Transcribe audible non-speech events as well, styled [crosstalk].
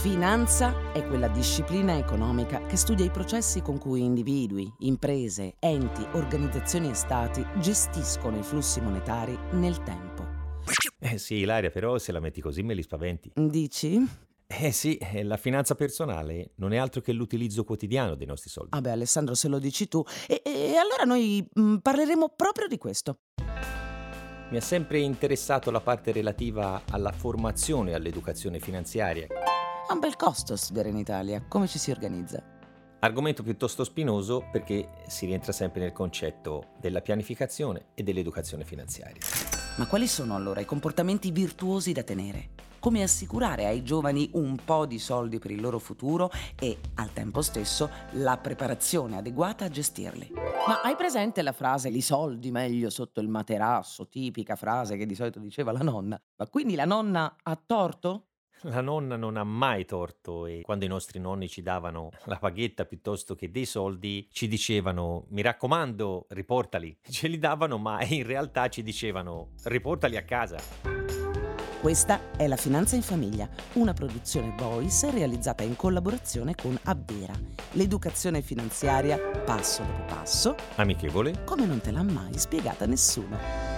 Finanza è quella disciplina economica che studia i processi con cui individui, imprese, enti, organizzazioni e stati gestiscono i flussi monetari nel tempo. Eh sì, Ilaria, però se la metti così me li spaventi. Dici? Eh sì, eh, la finanza personale non è altro che l'utilizzo quotidiano dei nostri soldi. Vabbè Alessandro, se lo dici tu. E, e allora noi mh, parleremo proprio di questo. Mi ha sempre interessato la parte relativa alla formazione e all'educazione finanziaria. Ha un bel costo studiare in Italia. Come ci si organizza? Argomento piuttosto spinoso perché si rientra sempre nel concetto della pianificazione e dell'educazione finanziaria. Ma quali sono allora i comportamenti virtuosi da tenere? Come assicurare ai giovani un po' di soldi per il loro futuro e, al tempo stesso, la preparazione adeguata a gestirli? Ma hai presente la frase i soldi meglio sotto il materasso, tipica frase che di solito diceva la nonna? Ma quindi la nonna ha torto? La nonna non ha mai torto e quando i nostri nonni ci davano [laughs] la paghetta piuttosto che dei soldi, ci dicevano mi raccomando, riportali. [laughs] Ce li davano, ma in realtà ci dicevano riportali a casa. Questa è La Finanza in Famiglia, una produzione Voice realizzata in collaborazione con Abvera. L'educazione finanziaria passo dopo passo, Amichevole? come non te l'ha mai spiegata nessuno.